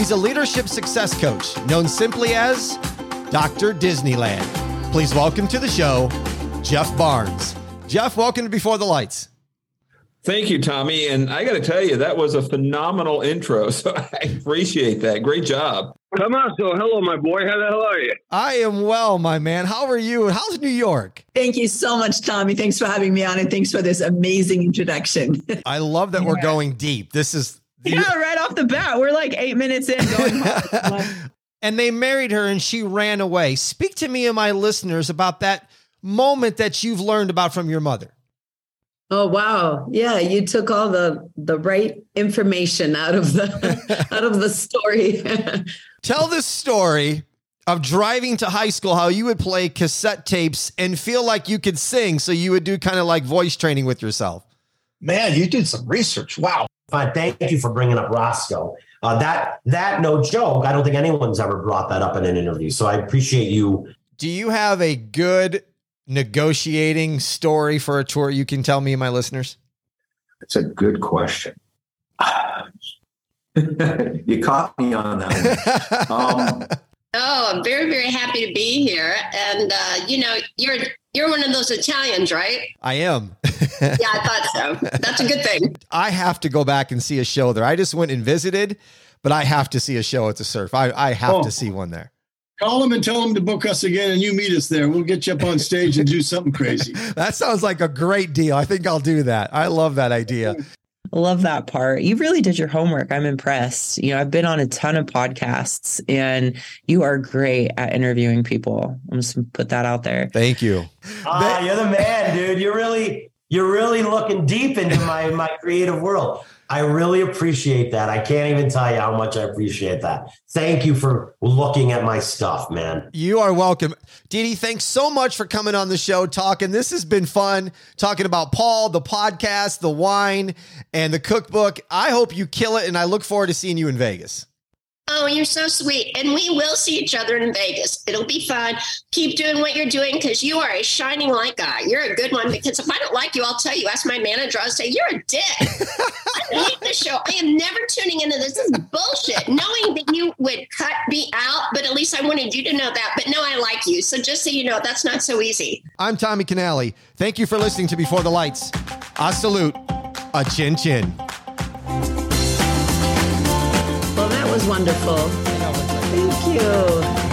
He's a leadership success coach known simply as Dr. Disneyland. Please welcome to the show, Jeff Barnes. Jeff, welcome to Before the Lights. Thank you, Tommy. And I got to tell you, that was a phenomenal intro. So I appreciate that. Great job. Come on. So, hello, my boy. How the hell are you? I am well, my man. How are you? How's New York? Thank you so much, Tommy. Thanks for having me on and thanks for this amazing introduction. I love that yeah. we're going deep. This is. Yeah, right off the bat. We're like eight minutes in going and they married her and she ran away. Speak to me and my listeners about that moment that you've learned about from your mother. Oh wow. Yeah, you took all the the right information out of the out of the story. Tell the story of driving to high school how you would play cassette tapes and feel like you could sing so you would do kind of like voice training with yourself. Man, you did some research. Wow. Fine. Thank you for bringing up Roscoe. Uh, that that no joke. I don't think anyone's ever brought that up in an interview. So I appreciate you. Do you have a good negotiating story for a tour you can tell me and my listeners? It's a good question. you caught me on that. Um, oh, I'm very, very happy to be here. And uh, you know, you're you're one of those Italians, right? I am. yeah, I thought so. That's a good thing. I have to go back and see a show there. I just went and visited, but I have to see a show at the surf. I, I have oh. to see one there. Call them and tell them to book us again, and you meet us there. We'll get you up on stage and do something crazy. that sounds like a great deal. I think I'll do that. I love that idea. Love that part. You really did your homework. I'm impressed. You know, I've been on a ton of podcasts and you are great at interviewing people. I'm just put that out there. Thank you. Ah, you're the man, dude. You're really you're really looking deep into my my creative world. I really appreciate that. I can't even tell you how much I appreciate that. Thank you for looking at my stuff, man. You are welcome. Dee Dee, thanks so much for coming on the show talking. This has been fun talking about Paul, the podcast, the wine, and the cookbook. I hope you kill it, and I look forward to seeing you in Vegas. Oh, you're so sweet. And we will see each other in Vegas. It'll be fun. Keep doing what you're doing because you are a shining light guy. You're a good one because if I don't like you, I'll tell you. Ask my manager, I'll say, You're a dick. I hate this show. I am never tuning into this. This is bullshit. Knowing that you would cut me out, but at least I wanted you to know that. But no, I like you. So just so you know, that's not so easy. I'm Tommy Canale. Thank you for listening to Before the Lights. I salute a chin chin was wonderful. Thank you.